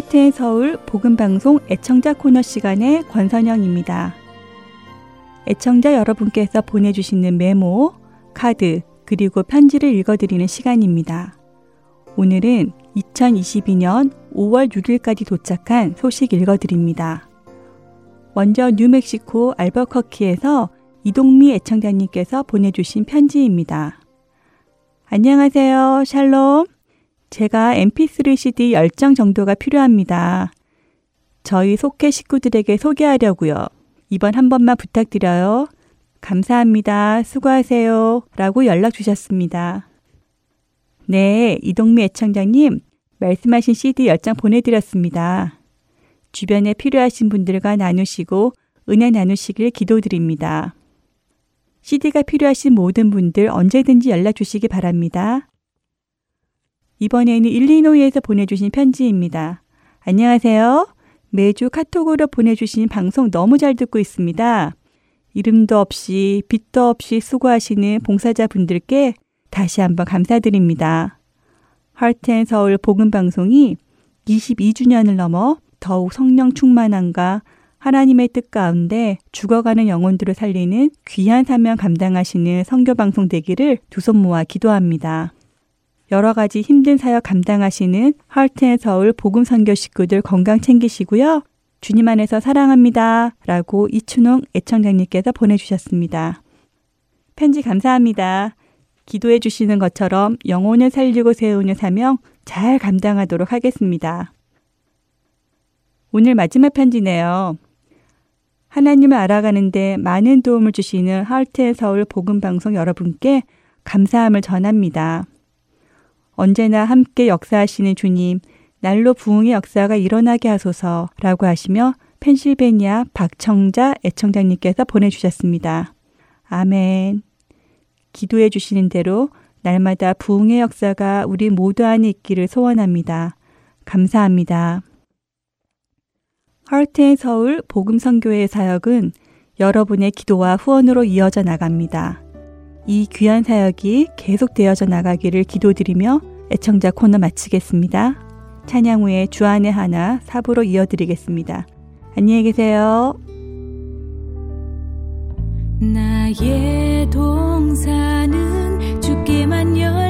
할트앤 서울 복음방송 애청자 코너 시간의 권선영입니다. 애청자 여러분께서 보내주시는 메모, 카드, 그리고 편지를 읽어드리는 시간입니다. 오늘은 2022년 5월 6일까지 도착한 소식 읽어드립니다. 먼저 뉴멕시코 알버커키에서 이동미 애청자님께서 보내주신 편지입니다. 안녕하세요. 샬롬. 제가 mp3 cd 10장 정도가 필요합니다. 저희 속해 식구들에게 소개하려고요. 이번 한 번만 부탁드려요. 감사합니다. 수고하세요. 라고 연락 주셨습니다. 네, 이동미 애청자님, 말씀하신 CD 10장 보내드렸습니다. 주변에 필요하신 분들과 나누시고 은혜 나누시길 기도드립니다. CD가 필요하신 모든 분들 언제든지 연락 주시기 바랍니다. 이번에는 일리노이에서 보내주신 편지입니다. 안녕하세요. 매주 카톡으로 보내주신 방송 너무 잘 듣고 있습니다. 이름도 없이 빛도 없이 수고하시는 봉사자분들께 다시 한번 감사드립니다. 하트앤 서울 복음 방송이 22주년을 넘어 더욱 성령 충만함과 하나님의 뜻 가운데 죽어가는 영혼들을 살리는 귀한 사명 감당하시는 성교 방송 되기를 두 손 모아 기도합니다. 여러 가지 힘든 사역 감당하시는 하트앤 서울 복음 선교 식구들 건강 챙기시고요. 주님 안에서 사랑합니다. 라고 이춘홍 애청자님께서 보내주셨습니다. 편지 감사합니다. 기도해 주시는 것처럼 영혼을 살리고 세우는 사명 잘 감당하도록 하겠습니다. 오늘 마지막 편지네요. 하나님을 알아가는데 많은 도움을 주시는 하트앤 서울 복음방송 여러분께 감사함을 전합니다. 언제나 함께 역사하시는 주님, 날로 부흥의 역사가 일어나게 하소서라고 하시며 펜실베니아 박청자 애청자님께서 보내주셨습니다. 아멘. 기도해 주시는 대로 날마다 부흥의 역사가 우리 모두 안에 있기를 소원합니다. 감사합니다. 하트앤 서울 복음선교회 사역은 여러분의 기도와 후원으로 이어져 나갑니다. 이 귀한 사역이 계속되어져 나가기를 기도드리며 애청자 코너 마치겠습니다. 찬양 후에 주안의 하나 사부로 이어드리겠습니다. 안녕히 계세요. 나의 동사는 주께만 열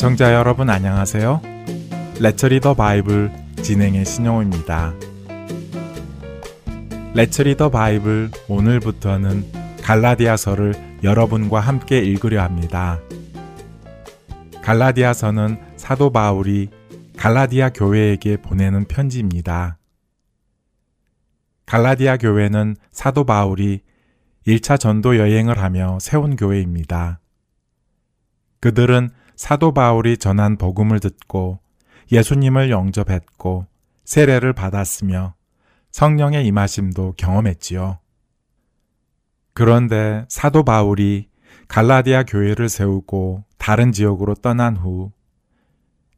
애청자 여러분 안녕하세요. Let's Read the Bible 진행의 신용호입니다. Let's Read the Bible 오늘부터는 갈라디아서를 여러분과 함께 읽으려 합니다. 갈라디아서는 사도 바울이 갈라디아 교회에게 보내는 편지입니다. 갈라디아 교회는 사도 바울이 1차 전도 여행을 하며 세운 교회입니다. 그들은 사도 바울이 전한 복음을 듣고 예수님을 영접했고 세례를 받았으며 성령의 임하심도 경험했지요. 그런데 사도 바울이 갈라디아 교회를 세우고 다른 지역으로 떠난 후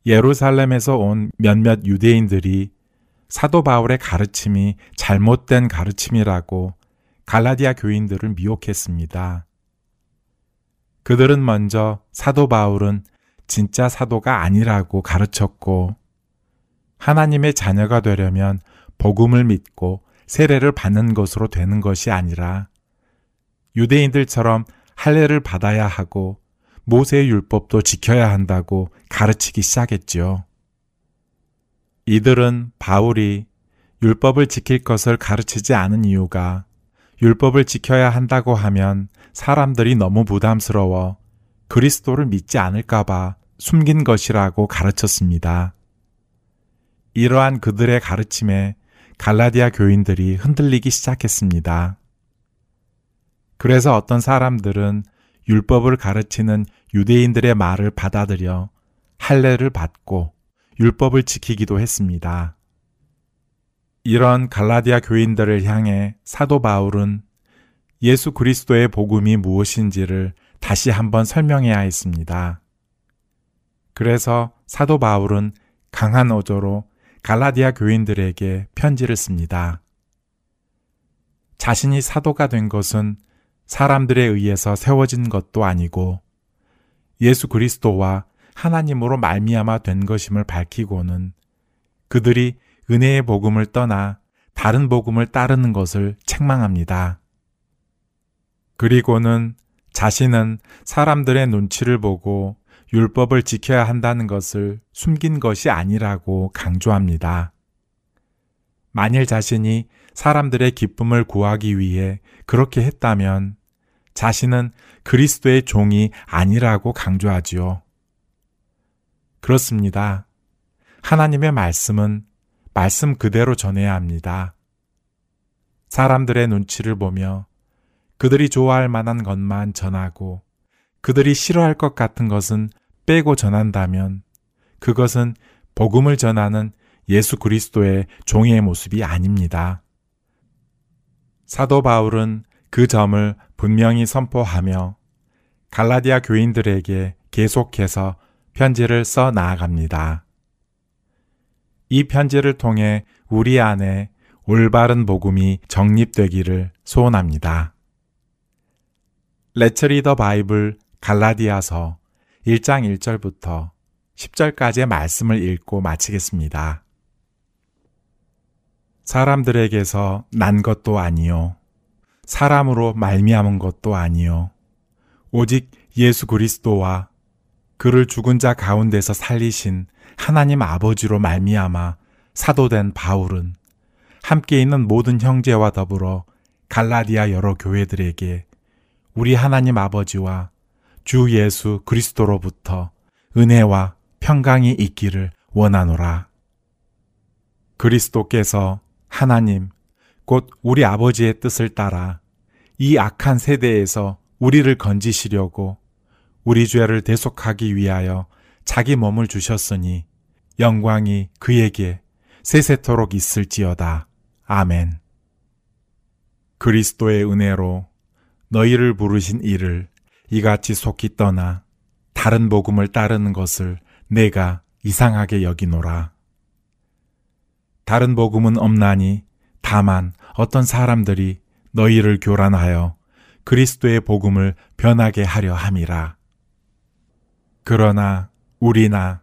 예루살렘에서 온 몇몇 유대인들이 사도 바울의 가르침이 잘못된 가르침이라고 갈라디아 교인들을 미혹했습니다. 그들은 먼저 사도 바울은 진짜 사도가 아니라고 가르쳤고 하나님의 자녀가 되려면 복음을 믿고 세례를 받는 것으로 되는 것이 아니라 유대인들처럼 할례를 받아야 하고 모세의 율법도 지켜야 한다고 가르치기 시작했지요. 이들은 바울이 율법을 지킬 것을 가르치지 않은 이유가 율법을 지켜야 한다고 하면 사람들이 너무 부담스러워 그리스도를 믿지 않을까봐 숨긴 것이라고 가르쳤습니다. 이러한 그들의 가르침에 갈라디아 교인들이 흔들리기 시작했습니다. 그래서 어떤 사람들은 율법을 가르치는 유대인들의 말을 받아들여 할례를 받고 율법을 지키기도 했습니다. 이런 갈라디아 교인들을 향해 사도 바울은 예수 그리스도의 복음이 무엇인지를 다시 한번 설명해야 했습니다. 그래서 사도 바울은 강한 어조로 갈라디아 교인들에게 편지를 씁니다. 자신이 사도가 된 것은 사람들에 의해서 세워진 것도 아니고 예수 그리스도와 하나님으로 말미암아 된 것임을 밝히고는 그들이 은혜의 복음을 떠나 다른 복음을 따르는 것을 책망합니다. 그리고는 자신은 사람들의 눈치를 보고 율법을 지켜야 한다는 것을 숨긴 것이 아니라고 강조합니다. 만일 자신이 사람들의 기쁨을 구하기 위해 그렇게 했다면 자신은 그리스도의 종이 아니라고 강조하지요. 그렇습니다. 하나님의 말씀은 말씀 그대로 전해야 합니다. 사람들의 눈치를 보며 그들이 좋아할 만한 것만 전하고 그들이 싫어할 것 같은 것은 빼고 전한다면 그것은 복음을 전하는 예수 그리스도의 종의 모습이 아닙니다. 사도 바울은 그 점을 분명히 선포하며 갈라디아 교인들에게 계속해서 편지를 써 나아갑니다. 이 편지를 통해 우리 안에 올바른 복음이 정립되기를 소원합니다. 레처리더 바이블 갈라디아서 1장 1절부터 10절까지의 말씀을 읽고 마치겠습니다. 사람들에게서 난 것도 아니요 사람으로 말미암은 것도 아니요 오직 예수 그리스도와 그를 죽은 자 가운데서 살리신 하나님 아버지로 말미암아 사도된 바울은 함께 있는 모든 형제와 더불어 갈라디아 여러 교회들에게 우리 하나님 아버지와 주 예수 그리스도로부터 은혜와 평강이 있기를 원하노라. 그리스도께서 하나님, 곧 우리 아버지의 뜻을 따라 이 악한 세대에서 우리를 건지시려고 우리 죄를 대속하기 위하여 자기 몸을 주셨으니 영광이 그에게 세세토록 있을지어다. 아멘. 그리스도의 은혜로 너희를 부르신 이를 이같이 속히 떠나 다른 복음을 따르는 것을 내가 이상하게 여기노라. 다른 복음은 없나니 다만 어떤 사람들이 너희를 교란하여 그리스도의 복음을 변하게 하려 함이라. 그러나 우리나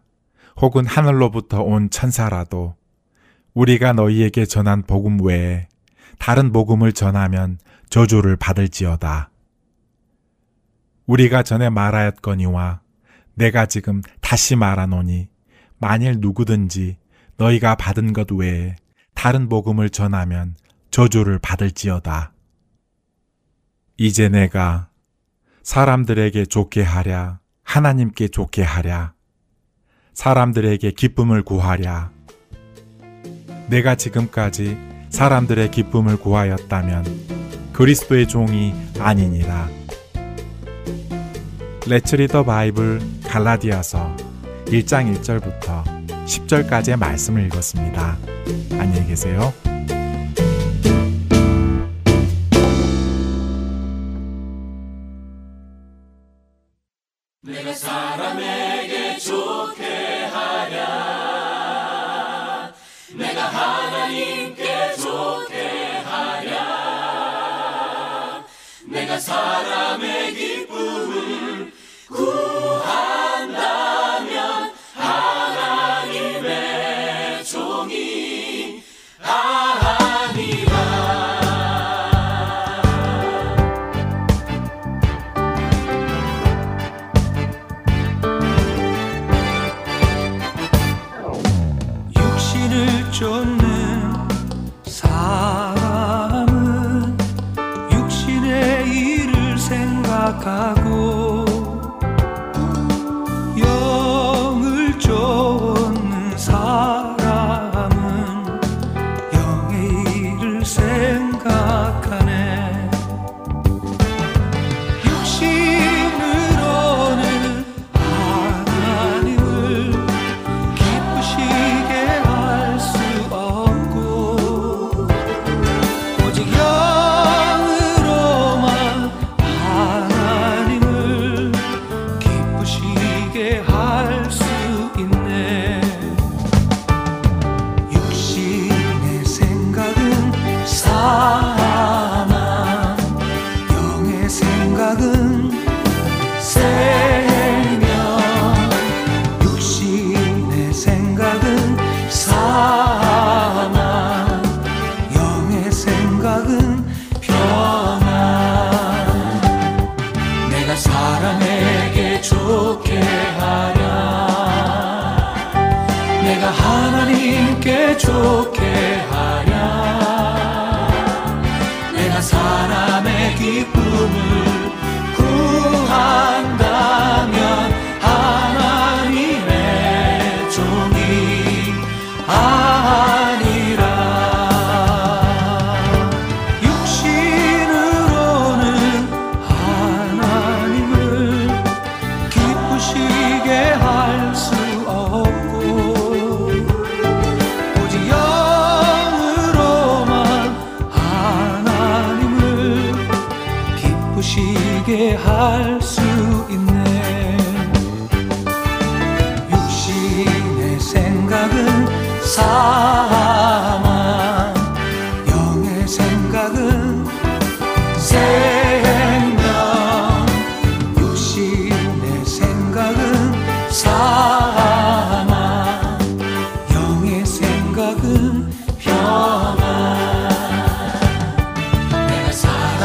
혹은 하늘로부터 온 천사라도 우리가 너희에게 전한 복음 외에 다른 복음을 전하면 저주를 받을지어다. 우리가 전에 말하였거니와 내가 지금 다시 말하노니 만일 누구든지 너희가 받은 것 외에 다른 복음을 전하면 저주를 받을지어다. 이제 내가 사람들에게 좋게 하랴, 하나님께 좋게 하랴, 사람들에게 기쁨을 구하랴. 내가 지금까지 사람들의 기쁨을 구하였다면 그리스도의 종이 아니니라. 레츠 리더 바이블 갈라디아서 1장 1절부터 10절까지의 말씀을 읽었습니다. 안녕히 계세요. 사람의 기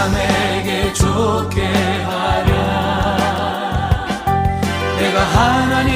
사람에게 좋게 하랴 내가 하나님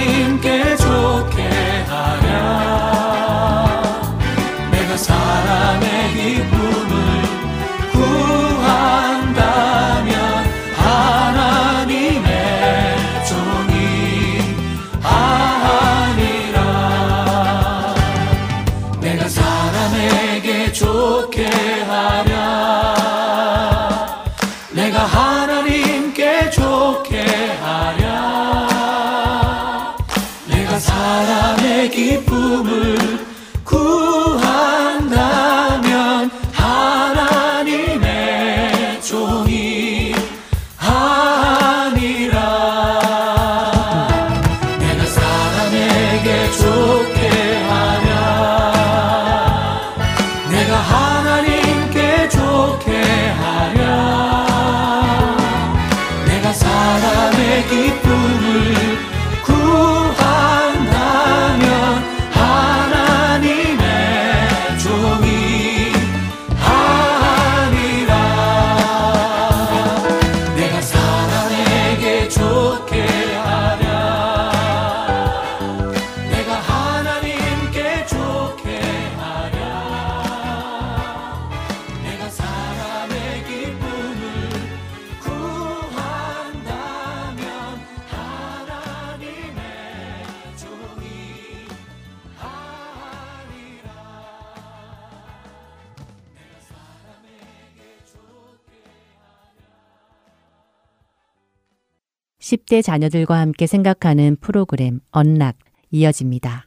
10대 자녀들과 함께 생각하는 프로그램 언락 이어집니다.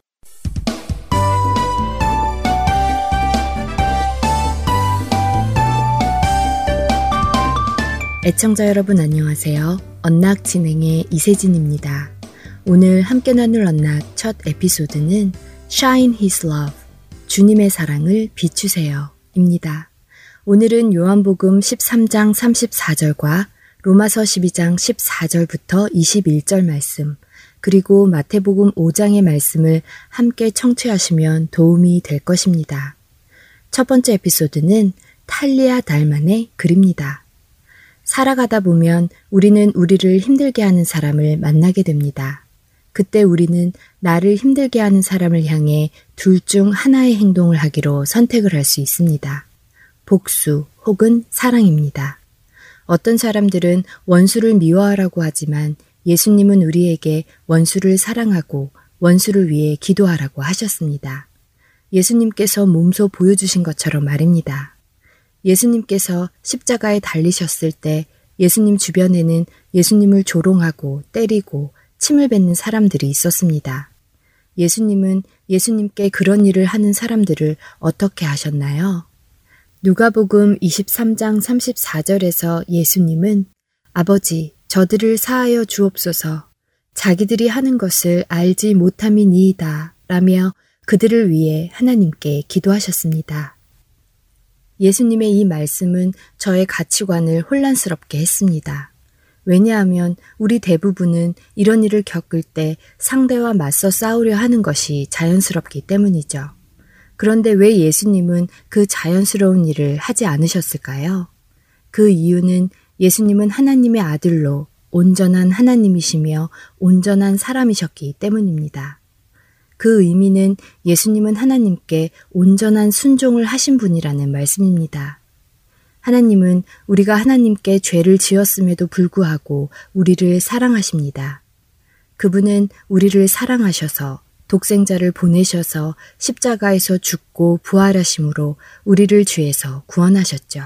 애청자 여러분 안녕하세요. 언락 진행의 이세진입니다. 오늘 함께 나눌 언락 첫 에피소드는 Shine His Love, 주님의 사랑을 비추세요 입니다. 오늘은 요한복음 13장 34절과 로마서 12장 14절부터 21절 말씀, 그리고 마태복음 5장의 말씀을 함께 청취하시면 도움이 될 것입니다. 첫 번째 에피소드는 탈리아 달만의 글입니다. 살아가다 보면 우리는 우리를 힘들게 하는 사람을 만나게 됩니다. 그때 우리는 나를 힘들게 하는 사람을 향해 둘 중 하나의 행동을 하기로 선택을 할 수 있습니다. 복수 혹은 사랑입니다. 어떤 사람들은 원수를 미워하라고 하지만 예수님은 우리에게 원수를 사랑하고 원수를 위해 기도하라고 하셨습니다. 예수님께서 몸소 보여주신 것처럼 말입니다. 예수님께서 십자가에 달리셨을 때 예수님 주변에는 예수님을 조롱하고 때리고 침을 뱉는 사람들이 있었습니다. 예수님은 예수님께 그런 일을 하는 사람들을 어떻게 하셨나요? 누가복음 23장 34절에서 예수님은 아버지, 저들을 사하여 주옵소서. 자기들이 하는 것을 알지 못함이니이다. 라며 그들을 위해 하나님께 기도하셨습니다. 예수님의 이 말씀은 저의 가치관을 혼란스럽게 했습니다. 왜냐하면 우리 대부분은 이런 일을 겪을 때 상대와 맞서 싸우려 하는 것이 자연스럽기 때문이죠. 그런데 왜 예수님은 그 자연스러운 일을 하지 않으셨을까요? 그 이유는 예수님은 하나님의 아들로 온전한 하나님이시며 온전한 사람이셨기 때문입니다. 그 의미는 예수님은 하나님께 온전한 순종을 하신 분이라는 말씀입니다. 하나님은 우리가 하나님께 죄를 지었음에도 불구하고 우리를 사랑하십니다. 그분은 우리를 사랑하셔서 독생자를 보내셔서 십자가에서 죽고 부활하심으로 우리를 죄에서 구원하셨죠.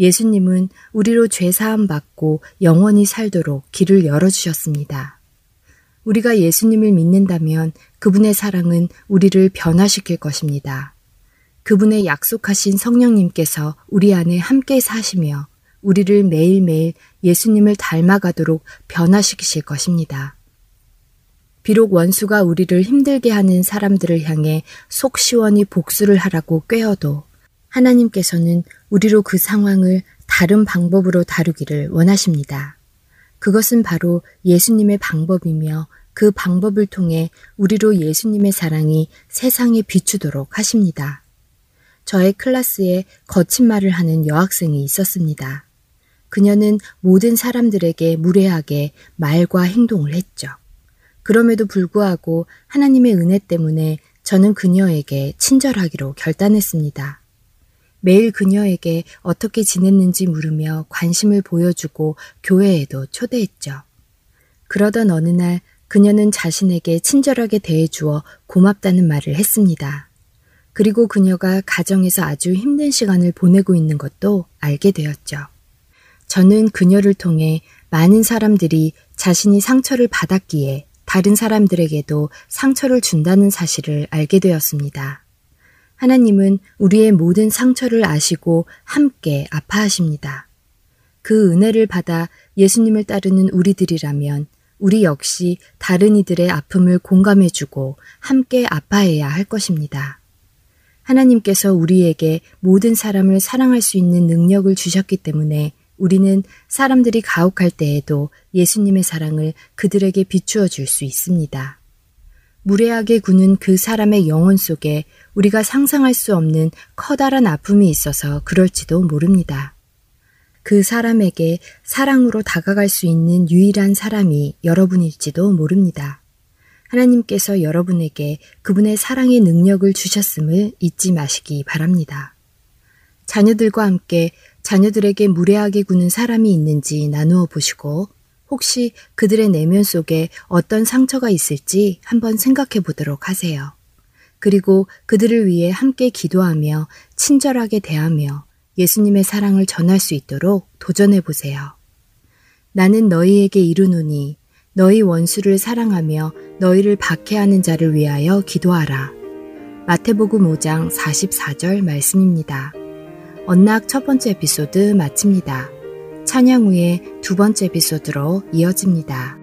예수님은 우리로 죄 사함 받고 영원히 살도록 길을 열어주셨습니다. 우리가 예수님을 믿는다면 그분의 사랑은 우리를 변화시킬 것입니다. 그분의 약속하신 성령님께서 우리 안에 함께 사시며 우리를 매일매일 예수님을 닮아가도록 변화시키실 것입니다. 비록 원수가 우리를 힘들게 하는 사람들을 향해 속 시원히 복수를 하라고 꾀어도 하나님께서는 우리로 그 상황을 다른 방법으로 다루기를 원하십니다. 그것은 바로 예수님의 방법이며 그 방법을 통해 우리로 예수님의 사랑이 세상에 비추도록 하십니다. 저의 클래스에 거친 말을 하는 여학생이 있었습니다. 그녀는 모든 사람들에게 무례하게 말과 행동을 했죠. 그럼에도 불구하고 하나님의 은혜 때문에 저는 그녀에게 친절하기로 결단했습니다. 매일 그녀에게 어떻게 지냈는지 물으며 관심을 보여주고 교회에도 초대했죠. 그러던 어느 날 그녀는 자신에게 친절하게 대해주어 고맙다는 말을 했습니다. 그리고 그녀가 가정에서 아주 힘든 시간을 보내고 있는 것도 알게 되었죠. 저는 그녀를 통해 많은 사람들이 자신이 상처를 받았기에 다른 사람들에게도 상처를 준다는 사실을 알게 되었습니다. 하나님은 우리의 모든 상처를 아시고 함께 아파하십니다. 그 은혜를 받아 예수님을 따르는 우리들이라면 우리 역시 다른 이들의 아픔을 공감해주고 함께 아파해야 할 것입니다. 하나님께서 우리에게 모든 사람을 사랑할 수 있는 능력을 주셨기 때문에 우리는 사람들이 가혹할 때에도 예수님의 사랑을 그들에게 비추어 줄 수 있습니다. 무례하게 구는 그 사람의 영혼 속에 우리가 상상할 수 없는 커다란 아픔이 있어서 그럴지도 모릅니다. 그 사람에게 사랑으로 다가갈 수 있는 유일한 사람이 여러분일지도 모릅니다. 하나님께서 여러분에게 그분의 사랑의 능력을 주셨음을 잊지 마시기 바랍니다. 자녀들과 함께 자녀들에게 무례하게 구는 사람이 있는지 나누어 보시고 혹시 그들의 내면 속에 어떤 상처가 있을지 한번 생각해 보도록 하세요. 그리고 그들을 위해 함께 기도하며 친절하게 대하며 예수님의 사랑을 전할 수 있도록 도전해 보세요. 나는 너희에게 이르노니 너희 원수를 사랑하며 너희를 박해하는 자를 위하여 기도하라. 마태복음 5장 44절 말씀입니다. 언락 첫 번째 에피소드 마칩니다. 찬양 후에 두 번째 에피소드로 이어집니다.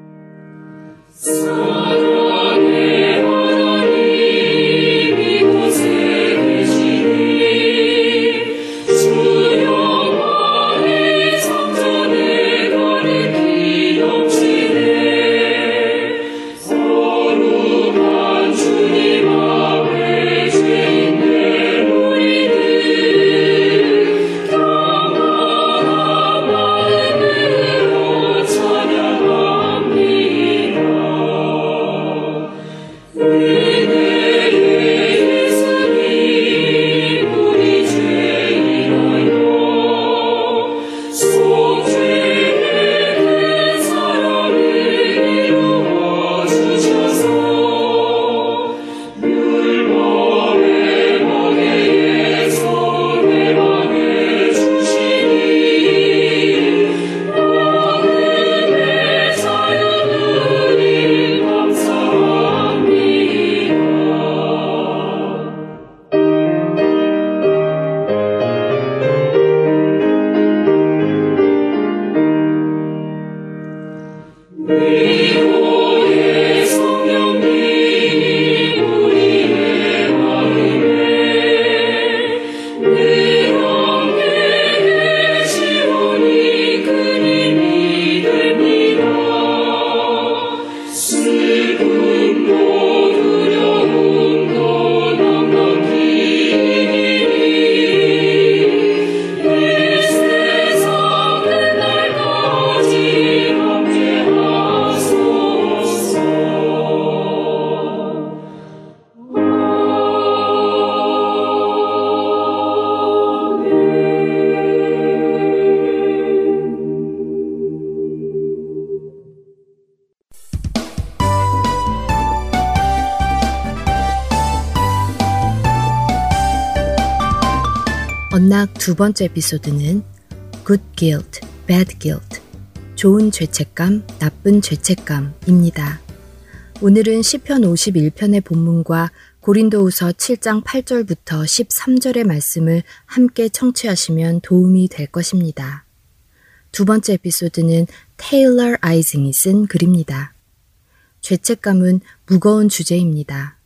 두 번째 에피소드는 Good Guilt, Bad Guilt, 좋은 죄책감, 나쁜 죄책감입니다. 오늘은 시편 51편의 본문과 고린도후서 7장 8절부터 13절의 말씀을 함께 청취하시면 도움이 될 것입니다. 두 번째 에피소드는 테일러 아이징이 쓴 글입니다. 죄책감은 무거운 주제입니다.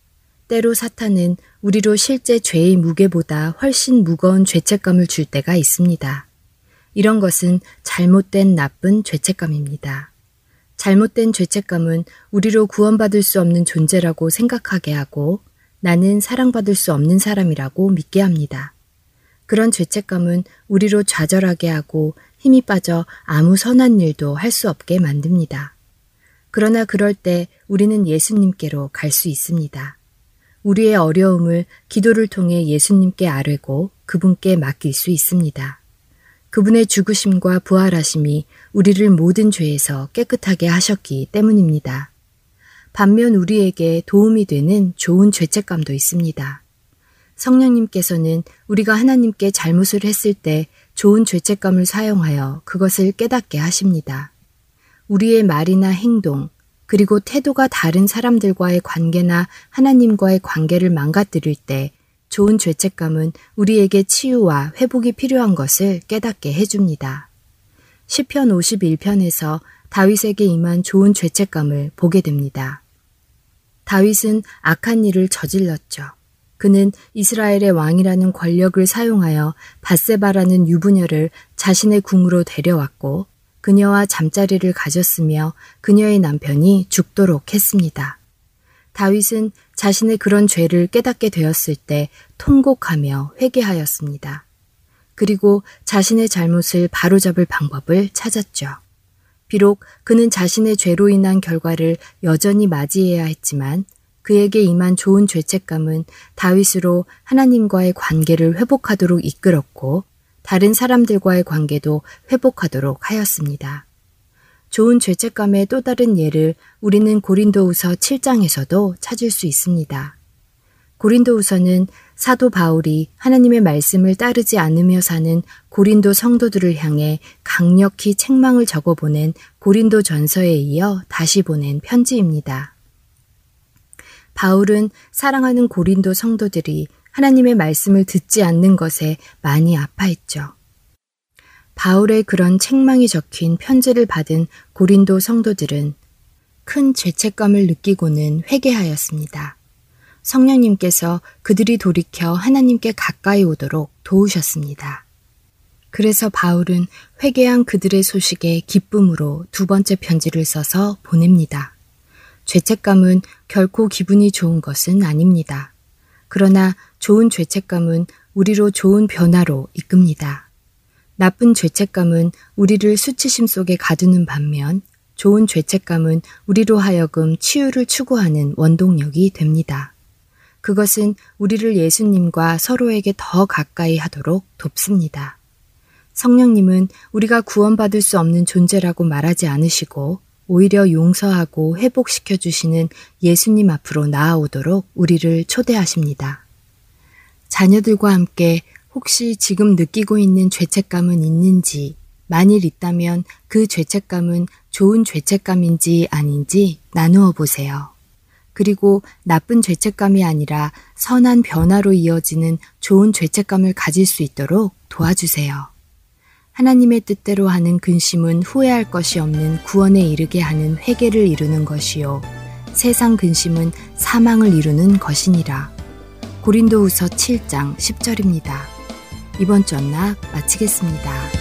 때로 사탄은 우리로 실제 죄의 무게보다 훨씬 무거운 죄책감을 줄 때가 있습니다. 이런 것은 잘못된 나쁜 죄책감입니다. 잘못된 죄책감은 우리로 구원받을 수 없는 존재라고 생각하게 하고 나는 사랑받을 수 없는 사람이라고 믿게 합니다. 그런 죄책감은 우리로 좌절하게 하고 힘이 빠져 아무 선한 일도 할 수 없게 만듭니다. 그러나 그럴 때 우리는 예수님께로 갈 수 있습니다. 우리의 어려움을 기도를 통해 예수님께 아뢰고 그분께 맡길 수 있습니다. 그분의 죽으심과 부활하심이 우리를 모든 죄에서 깨끗하게 하셨기 때문입니다. 반면 우리에게 도움이 되는 좋은 죄책감도 있습니다. 성령님께서는 우리가 하나님께 잘못을 했을 때 좋은 죄책감을 사용하여 그것을 깨닫게 하십니다. 우리의 말이나 행동, 그리고 태도가 다른 사람들과의 관계나 하나님과의 관계를 망가뜨릴 때 좋은 죄책감은 우리에게 치유와 회복이 필요한 것을 깨닫게 해줍니다. 시편 51편에서 다윗에게 임한 좋은 죄책감을 보게 됩니다. 다윗은 악한 일을 저질렀죠. 그는 이스라엘의 왕이라는 권력을 사용하여 바세바라는 유부녀를 자신의 궁으로 데려왔고 그녀와 잠자리를 가졌으며 그녀의 남편이 죽도록 했습니다. 다윗은 자신의 그런 죄를 깨닫게 되었을 때 통곡하며 회개하였습니다. 그리고 자신의 잘못을 바로잡을 방법을 찾았죠. 비록 그는 자신의 죄로 인한 결과를 여전히 맞이해야 했지만 그에게 임한 좋은 죄책감은 다윗으로 하나님과의 관계를 회복하도록 이끌었고 다른 사람들과의 관계도 회복하도록 하였습니다. 좋은 죄책감의 또 다른 예를 우리는 고린도후서 7장에서도 찾을 수 있습니다. 고린도후서는 사도 바울이 하나님의 말씀을 따르지 않으며 사는 고린도 성도들을 향해 강력히 책망을 적어 보낸 고린도 전서에 이어 다시 보낸 편지입니다. 바울은 사랑하는 고린도 성도들이 하나님의 말씀을 듣지 않는 것에 많이 아파했죠. 바울의 그런 책망이 적힌 편지를 받은 고린도 성도들은 큰 죄책감을 느끼고는 회개하였습니다. 성령님께서 그들이 돌이켜 하나님께 가까이 오도록 도우셨습니다. 그래서 바울은 회개한 그들의 소식에 기쁨으로 두 번째 편지를 써서 보냅니다. 죄책감은 결코 기분이 좋은 것은 아닙니다. 그러나 좋은 죄책감은 우리로 좋은 변화로 이끕니다. 나쁜 죄책감은 우리를 수치심 속에 가두는 반면 좋은 죄책감은 우리로 하여금 치유를 추구하는 원동력이 됩니다. 그것은 우리를 예수님과 서로에게 더 가까이 하도록 돕습니다. 성령님은 우리가 구원받을 수 없는 존재라고 말하지 않으시고 오히려 용서하고 회복시켜 주시는 예수님 앞으로 나아오도록 우리를 초대하십니다. 자녀들과 함께 혹시 지금 느끼고 있는 죄책감은 있는지, 만일 있다면 그 죄책감은 좋은 죄책감인지 아닌지 나누어 보세요. 그리고 나쁜 죄책감이 아니라 선한 변화로 이어지는 좋은 죄책감을 가질 수 있도록 도와주세요. 하나님의 뜻대로 하는 근심은 후회할 것이 없는 구원에 이르게 하는 회개를 이루는 것이요. 세상 근심은 사망을 이루는 것이니라. 고린도후서 7장 10절입니다. 이번 주 언락 마치겠습니다.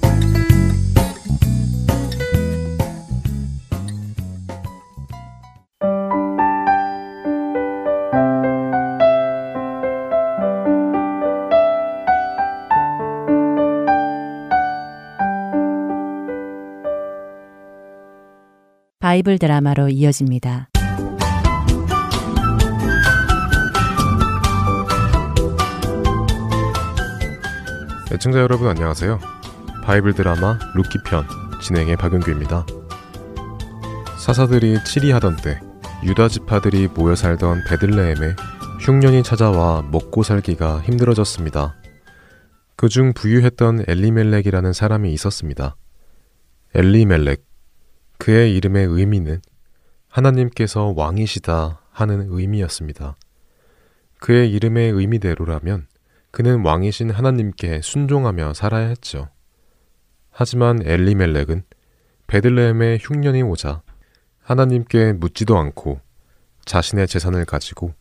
바이블 드라마로 이어집니다. 애청자 여러분 안녕하세요. 바이블 드라마 룻기 편 진행의 박윤규입니다. 사사들이 치리하던 때 유다 지파들이 모여 살던 베들레헴에 흉년이 찾아와 먹고 살기가 힘들어졌습니다. 그중 부유했던 엘리멜렉이라는 사람이 있었습니다. 엘리멜렉 그의 이름의 의미는 하나님께서 왕이시다 하는 의미였습니다. 그의 이름의 의미대로라면 그는 왕이신 하나님께 순종하며 살아야 했죠. 하지만 엘리멜렉은 베들레헴에 흉년이 오자 하나님께 묻지도 않고 자신의 재산을 가지고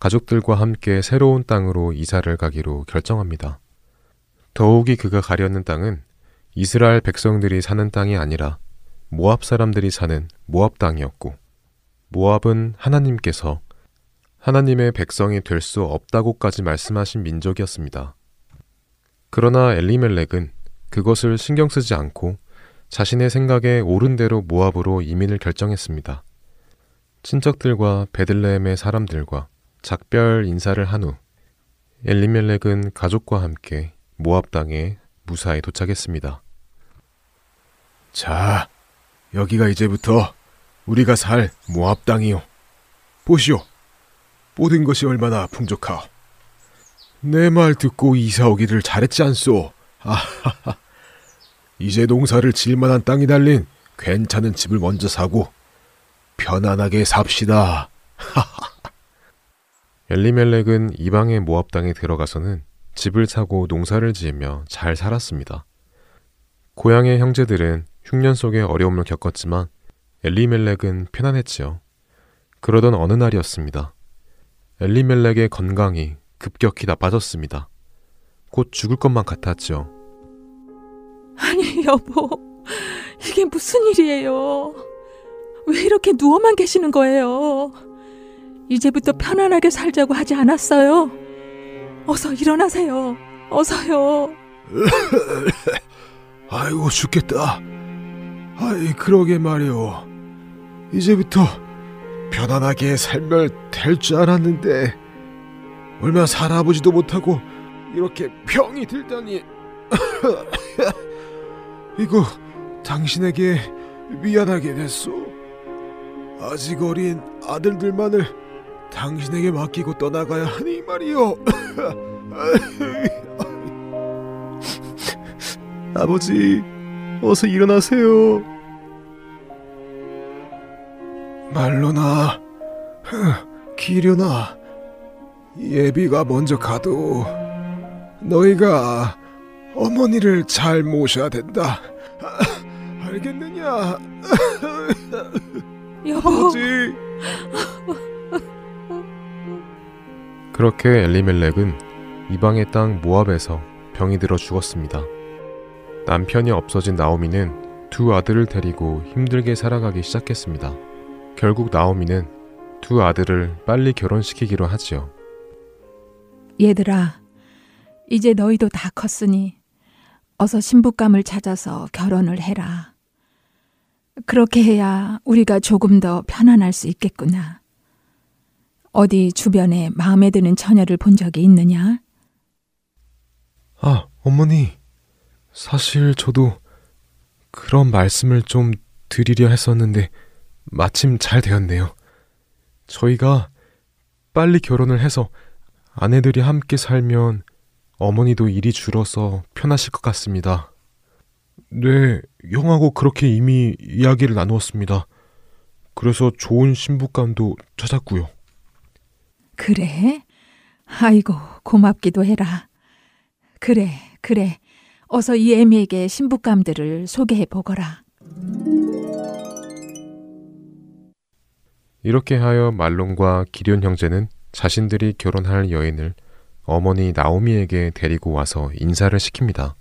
가족들과 함께 새로운 땅으로 이사를 가기로 결정합니다. 더욱이 그가 가려는 땅은 이스라엘 백성들이 사는 땅이 아니라 모압 사람들이 사는 모압 땅이었고 모압은 하나님께서 하나님의 백성이 될 수 없다고까지 말씀하신 민족이었습니다. 그러나 엘리멜렉은 그것을 신경 쓰지 않고 자신의 생각에 옳은 대로 모압으로 이민을 결정했습니다. 친척들과 베들레헴의 사람들과 작별 인사를 한 후 엘리멜렉은 가족과 함께 모압 땅에 무사히 도착했습니다. 자, 여기가 이제부터 우리가 살 모압 땅이요. 보시오. 모든 것이 얼마나 풍족하오. 내 말 듣고 이사 오기를 잘했지 않소. 아하하. 이제 농사를 질 만한 땅이 달린 괜찮은 집을 먼저 사고 편안하게 삽시다. 엘리멜렉은 이방의 모압 땅에 들어가서는 집을 사고 농사를 지으며 잘 살았습니다. 고향의 형제들은 흉년 속에 어려움을 겪었지만 엘리멜렉은 편안했지요. 그러던 어느 날이었습니다. 엘리멜렉의 건강이 급격히 나빠졌습니다. 곧 죽을 것만 같았죠. 아니, 여보. 이게 무슨 일이에요? 왜 이렇게 누워만 계시는 거예요? 이제부터 편안하게 살자고 하지 않았어요? 어서 일어나세요. 어서요. 아이고 죽겠다. 아이 그러게 말이오. 이제부터 편안하게 살면 될 줄 알았는데 얼마 살아보지도 못하고 이렇게 병이 들다니. 이거 당신에게 미안하게 됐소. 아직 어린 아들들만을 당신에게 맡기고 떠나가야 하니 말이오. 아버지, 어서 일어나세요. 말로나, 기려나, 예비가 먼저 가도 너희가 어머니를 잘 모셔야 된다. 알겠느냐? 여보. 아버지. 그렇게 엘리멜렉은 이방의 땅 모압에서 병이 들어 죽었습니다. 남편이 없어진 나오미는 두 아들을 데리고 힘들게 살아가기 시작했습니다. 결국 나오미는 두 아들을 빨리 결혼시키기로 하지요. 얘들아, 이제 너희도 다 컸으니 어서 신부감을 찾아서 결혼을 해라. 그렇게 해야 우리가 조금 더 편안할 수 있겠구나. 어디 주변에 마음에 드는 처녀를 본 적이 있느냐? 아, 어머니. 사실 저도 그런 말씀을 좀 드리려 했었는데 마침 잘 되었네요. 저희가 빨리 결혼을 해서 아내들이 함께 살면 어머니도 일이 줄어서 편하실 것 같습니다. 네, 형하고 그렇게 이미 이야기를 나누었습니다. 그래서 좋은 신부감도 찾았고요. 그래? 아이고, 고맙기도 해라. 그래, 그래. 어서 이 애미에게 신부감들을 소개해 보거라. 이렇게 하여 말론과 기련 형제는 자신들이 결혼할 여인을 어머니 나오미에게 데리고 와서 인사를 시킵니다.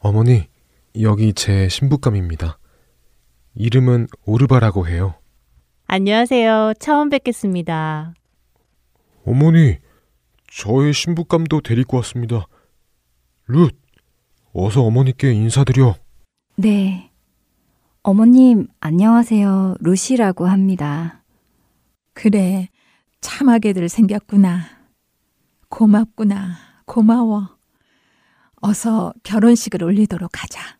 어머니, 여기 제 신부감입니다. 이름은 오르바라고 해요. 안녕하세요. 처음 뵙겠습니다. 어머니, 저의 신부감도 데리고 왔습니다. 룻, 어서 어머니께 인사드려. 네. 어머님, 안녕하세요. 루시라고 합니다. 그래, 참하게들 생겼구나. 고맙구나. 고마워. 어서 결혼식을 올리도록 하자.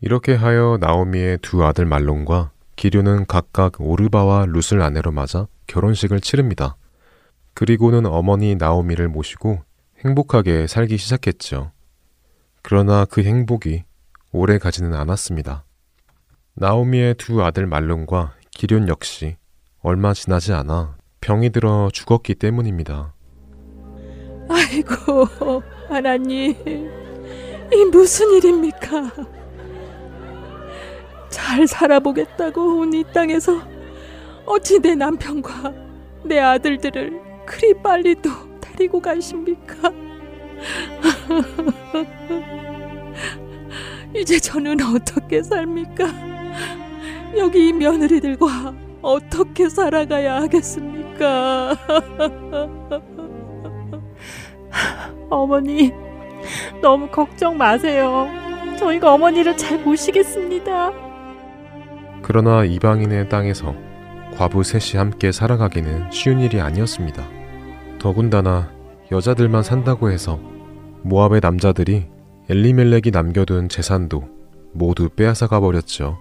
이렇게 하여 나오미의 두 아들 말론과 기류는 각각 오르바와 룻을 아내로 맞아 결혼식을 치릅니다. 그리고는 어머니 나오미를 모시고 행복하게 살기 시작했죠. 그러나 그 행복이 오래 가지는 않았습니다. 나오미의 두 아들 말론과 기륜 역시 얼마 지나지 않아 병이 들어 죽었기 때문입니다. 아이고, 하나님. 이 무슨 일입니까? 잘 살아보겠다고 온 이 땅에서 어찌 내 남편과 내 아들들을 그리 빨리 또 데리고 가십니까? 이제 저는 어떻게 삽니까? 여기 이 며느리들과 어떻게 살아가야 하겠습니까? 어머니, 너무 걱정 마세요. 저희가 어머니를 잘 모시겠습니다. 그러나 이방인의 땅에서 과부 셋이 함께 살아가기는 쉬운 일이 아니었습니다. 더군다나 여자들만 산다고 해서 모압의 남자들이 엘리멜렉이 남겨둔 재산도 모두 빼앗아가 버렸죠.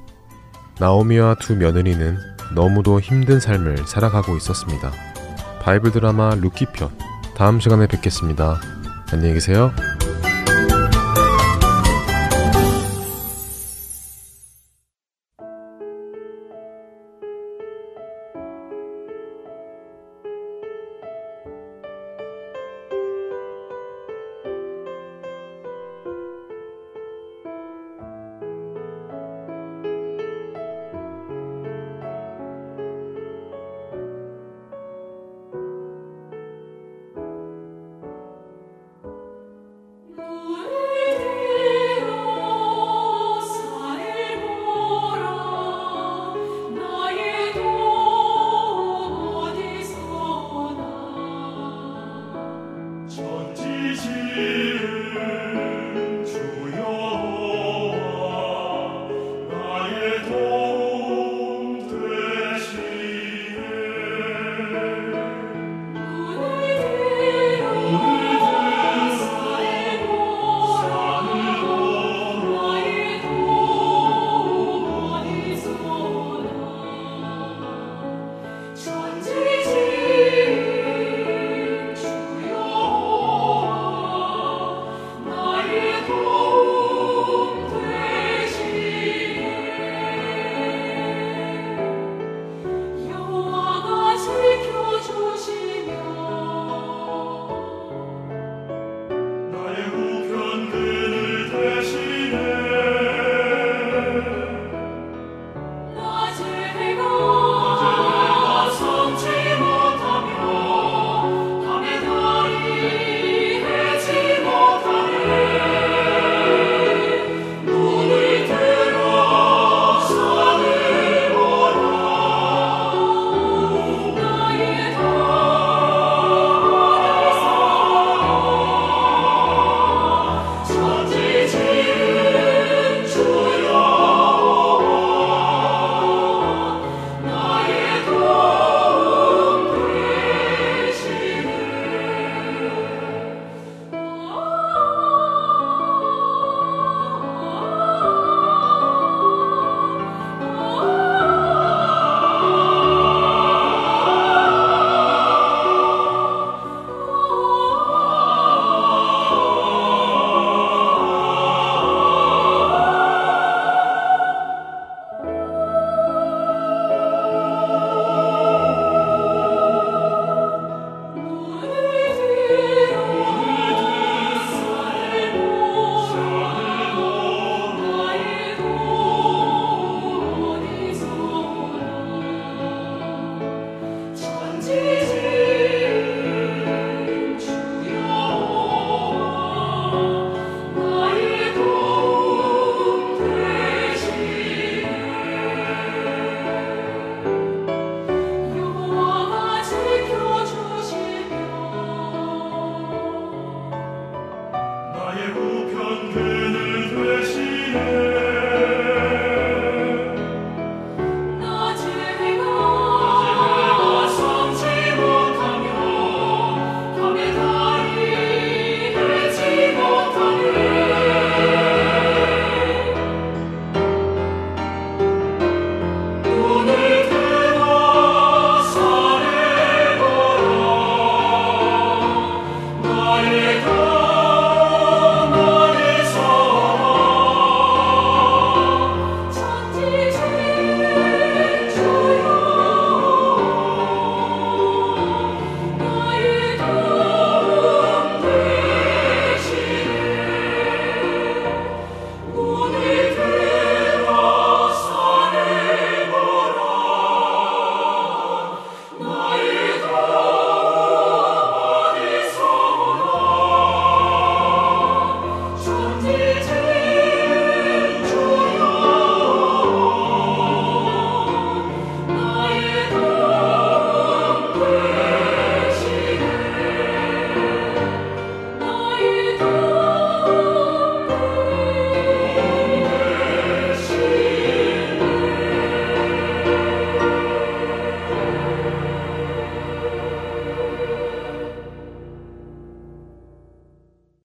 나오미와 두 며느리는 너무도 힘든 삶을 살아가고 있었습니다. 바이블 드라마 룻기 편 다음 시간에 뵙겠습니다. 안녕히 계세요.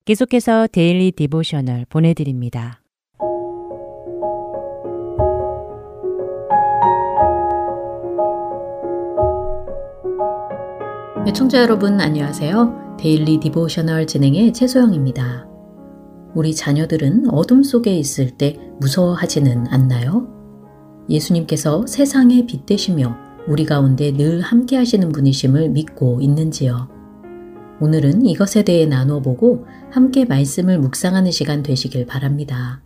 계속해서 Daily Devotional 보내드립니다. 청자 여러분 안녕하세요. Daily Devotional 진행의 최소영입니다. 우리 자녀들은 어둠 속에 있을 때 무서워하지는 않나요? 예수님께서 세상의 빛 되시며 우리 가운데 늘 함께 하시는 분이심을 믿고 있는지요? 오늘은 이것에 대해 나눠보고 함께 말씀을 묵상하는 시간 되시길 바랍니다.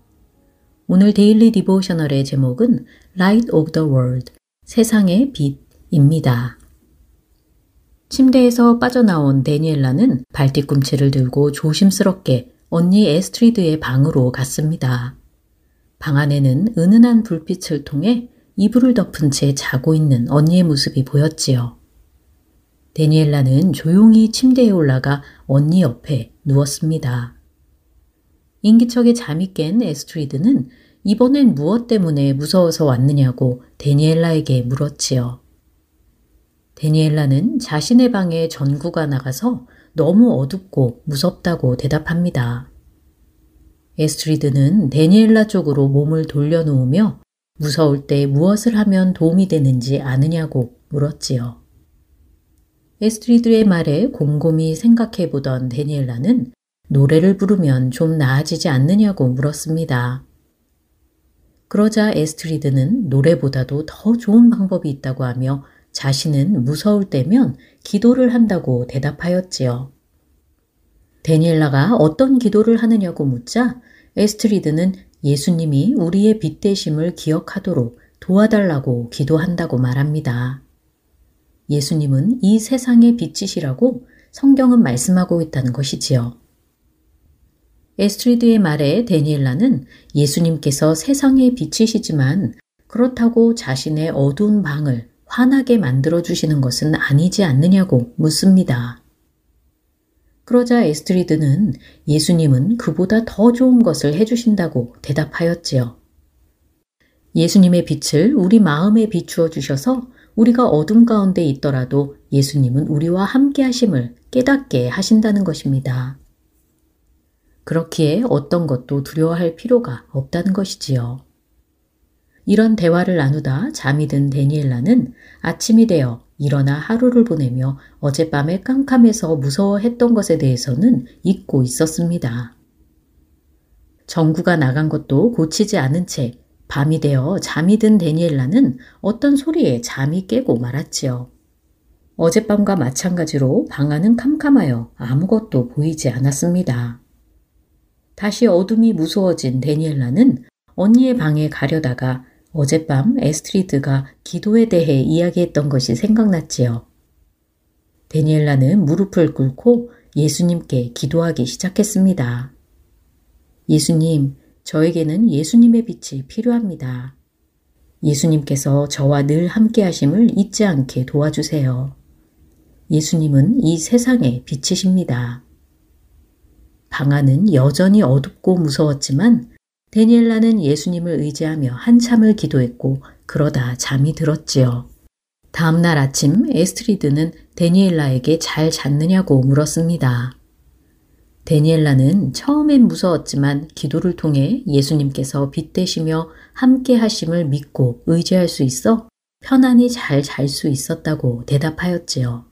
오늘 Daily Devotional의 제목은 Light of the World, 세상의 빛입니다. 침대에서 빠져나온 데니엘라는 발뒤꿈치를 들고 조심스럽게 언니 에스트리드의 방으로 갔습니다. 방 안에는 은은한 불빛을 통해 이불을 덮은 채 자고 있는 언니의 모습이 보였지요. 데니엘라는 조용히 침대에 올라가 언니 옆에 누웠습니다. 인기척에 잠이 깬 에스트리드는 이번엔 무엇 때문에 무서워서 왔느냐고 데니엘라에게 물었지요. 데니엘라는 자신의 방에 전구가 나가서 너무 어둡고 무섭다고 대답합니다. 에스트리드는 데니엘라 쪽으로 몸을 돌려놓으며 무서울 때 무엇을 하면 도움이 되는지 아느냐고 물었지요. 에스트리드의 말에 곰곰이 생각해 보던 데니엘라는 노래를 부르면 좀 나아지지 않느냐고 물었습니다. 그러자 에스트리드는 노래보다도 더 좋은 방법이 있다고 하며 자신은 무서울 때면 기도를 한다고 대답하였지요. 데니엘라가 어떤 기도를 하느냐고 묻자 에스트리드는 예수님이 우리의 빛 되심을 기억하도록 도와달라고 기도한다고 말합니다. 예수님은 이 세상의 빛이시라고 성경은 말씀하고 있다는 것이지요. 에스트리드의 말에 데니엘라는 예수님께서 세상의 빛이시지만 그렇다고 자신의 어두운 방을 환하게 만들어주시는 것은 아니지 않느냐고 묻습니다. 그러자 에스트리드는 예수님은 그보다 더 좋은 것을 해주신다고 대답하였지요. 예수님의 빛을 우리 마음에 비추어 주셔서 우리가 어둠 가운데 있더라도 예수님은 우리와 함께 하심을 깨닫게 하신다는 것입니다. 그렇기에 어떤 것도 두려워할 필요가 없다는 것이지요. 이런 대화를 나누다 잠이 든 데니엘라는 아침이 되어 일어나 하루를 보내며 어젯밤에 깜깜해서 무서워했던 것에 대해서는 잊고 있었습니다. 전구가 나간 것도 고치지 않은 채 밤이 되어 잠이 든 데니엘라는 어떤 소리에 잠이 깨고 말았지요. 어젯밤과 마찬가지로 방 안은 캄캄하여 아무것도 보이지 않았습니다. 다시 어둠이 무서워진 데니엘라는 언니의 방에 가려다가 어젯밤 에스트리드가 기도에 대해 이야기했던 것이 생각났지요. 데니엘라는 무릎을 꿇고 예수님께 기도하기 시작했습니다. 예수님, 저에게는 예수님의 빛이 필요합니다. 예수님께서 저와 늘 함께 하심을 잊지 않게 도와주세요. 예수님은 이 세상의 빛이십니다. 방 안은 여전히 어둡고 무서웠지만 데니엘라는 예수님을 의지하며 한참을 기도했고 그러다 잠이 들었지요. 다음날 아침 에스트리드는 데니엘라에게 잘 잤느냐고 물었습니다. 데니엘라는 처음엔 무서웠지만 기도를 통해 예수님께서 빛 되시며 함께 하심을 믿고 의지할 수 있어 편안히 잘 잘 수 있었다고 대답하였지요.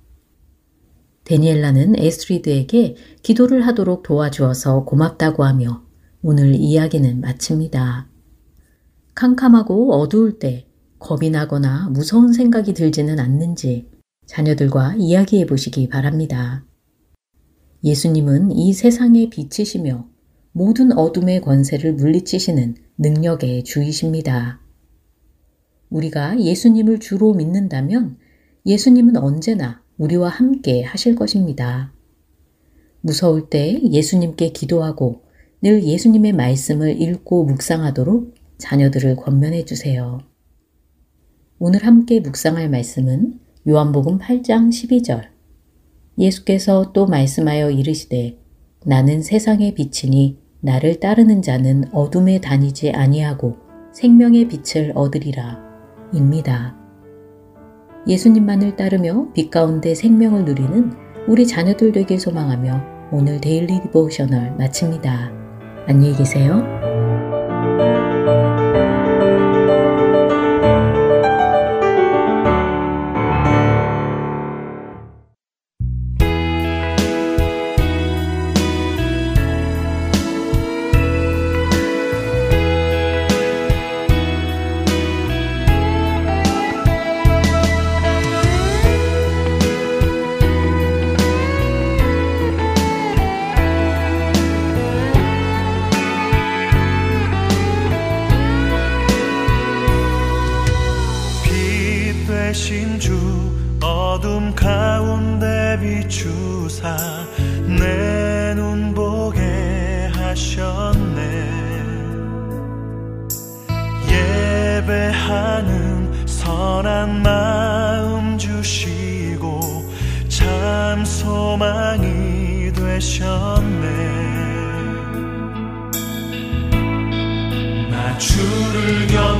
데니엘라는 에스트리드에게 기도를 하도록 도와주어서 고맙다고 하며 오늘 이야기는 마칩니다. 캄캄하고 어두울 때 겁이 나거나 무서운 생각이 들지는 않는지 자녀들과 이야기해 보시기 바랍니다. 예수님은 이 세상의 빛이시며 모든 어둠의 권세를 물리치시는 능력의 주이십니다. 우리가 예수님을 주로 믿는다면 예수님은 언제나 우리와 함께 하실 것입니다. 무서울 때 예수님께 기도하고 늘 예수님의 말씀을 읽고 묵상하도록 자녀들을 권면해 주세요. 오늘 함께 묵상할 말씀은 요한복음 8장 12절. 예수께서 또 말씀하여 이르시되 나는 세상의 빛이니 나를 따르는 자는 어둠에 다니지 아니하고 생명의 빛을 얻으리라 입니다. 예수님만을 따르며 빛 가운데 생명을 누리는 우리 자녀들 되길 소망하며 오늘 데일리 디보셔널 마칩니다. 안녕히 계세요. 계셨네. 나 주를 경